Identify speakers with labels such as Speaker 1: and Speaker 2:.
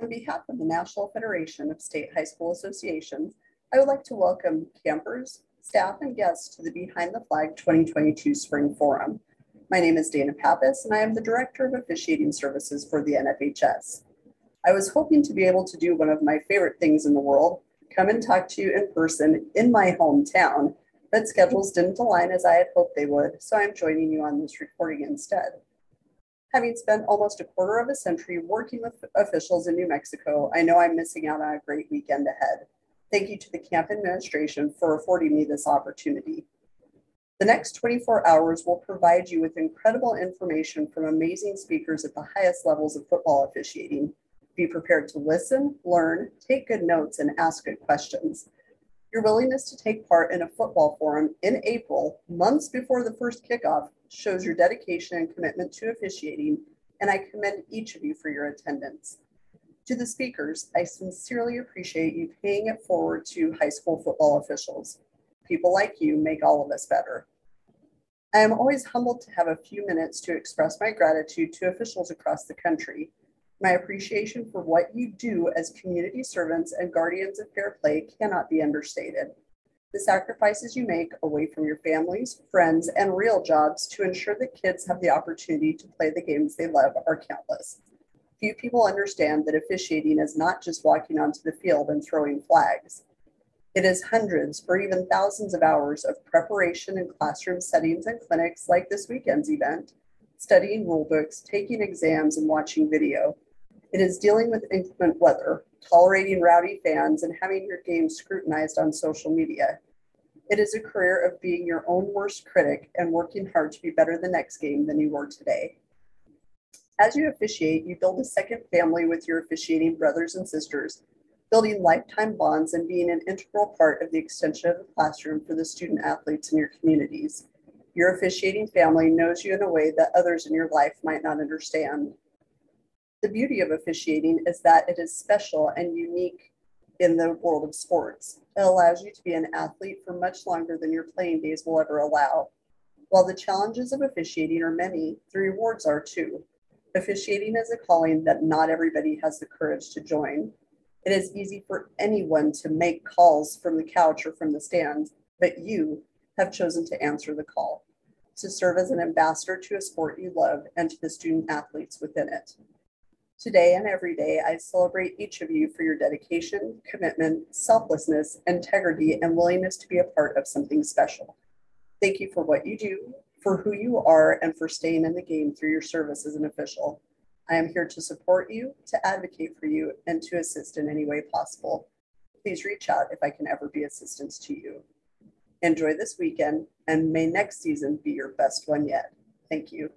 Speaker 1: On behalf of the National Federation of State High School Associations, I would like to welcome campers, staff, and guests to the Behind the Flag 2022 Spring Forum. My name is Dana Pappas, and I am the Director of Officiating Services for the NFHS. I was hoping to be able to do one of my favorite things in the world, come and talk to you in person in my hometown, but schedules didn't align as I had hoped they would, so I'm joining you on this recording instead. Having spent almost a quarter of a century working with officials in New Mexico, I know I'm missing out on a great weekend ahead. Thank you to the camp administration for affording me this opportunity. The next 24 hours will provide you with incredible information from amazing speakers at the highest levels of football officiating. Be prepared to listen, learn, take good notes, and ask good questions. Your willingness to take part in a football forum in April, months before the first kickoff, shows your dedication and commitment to officiating, and I commend each of you for your attendance. To the speakers, I sincerely appreciate you paying it forward to high school football officials. People like you make all of us better. I am always humbled to have a few minutes to express my gratitude to officials across the country. My appreciation for what you do as community servants and guardians of fair play cannot be understated. The sacrifices you make away from your families, friends, and real jobs to ensure that kids have the opportunity to play the games they love are countless. Few people understand that officiating is not just walking onto the field and throwing flags. It is hundreds or even thousands of hours of preparation in classroom settings and clinics like this weekend's event, studying rulebooks, taking exams, and watching video. It is dealing with inclement weather, tolerating rowdy fans, and having your game scrutinized on social media. It is a career of being your own worst critic and working hard to be better the next game than you were today. As you officiate, you build a second family with your officiating brothers and sisters, building lifetime bonds and being an integral part of the extension of the classroom for the student athletes in your communities. Your officiating family knows you in a way that others in your life might not understand. The beauty of officiating is that it is special and unique in the world of sports. It allows you to be an athlete for much longer than your playing days will ever allow. While the challenges of officiating are many, the rewards are too. Officiating is a calling that not everybody has the courage to join. It is easy for anyone to make calls from the couch or from the stands, but you have chosen to answer the call, to serve as an ambassador to a sport you love and to the student athletes within it. Today and every day, I celebrate each of you for your dedication, commitment, selflessness, integrity, and willingness to be a part of something special. Thank you for what you do, for who you are and for staying in the game through your service as an official. I am here to support you, to advocate for you, and to assist in any way possible. Please reach out if I can ever be assistance to you. Enjoy this weekend, and may next season be your best one yet. Thank you.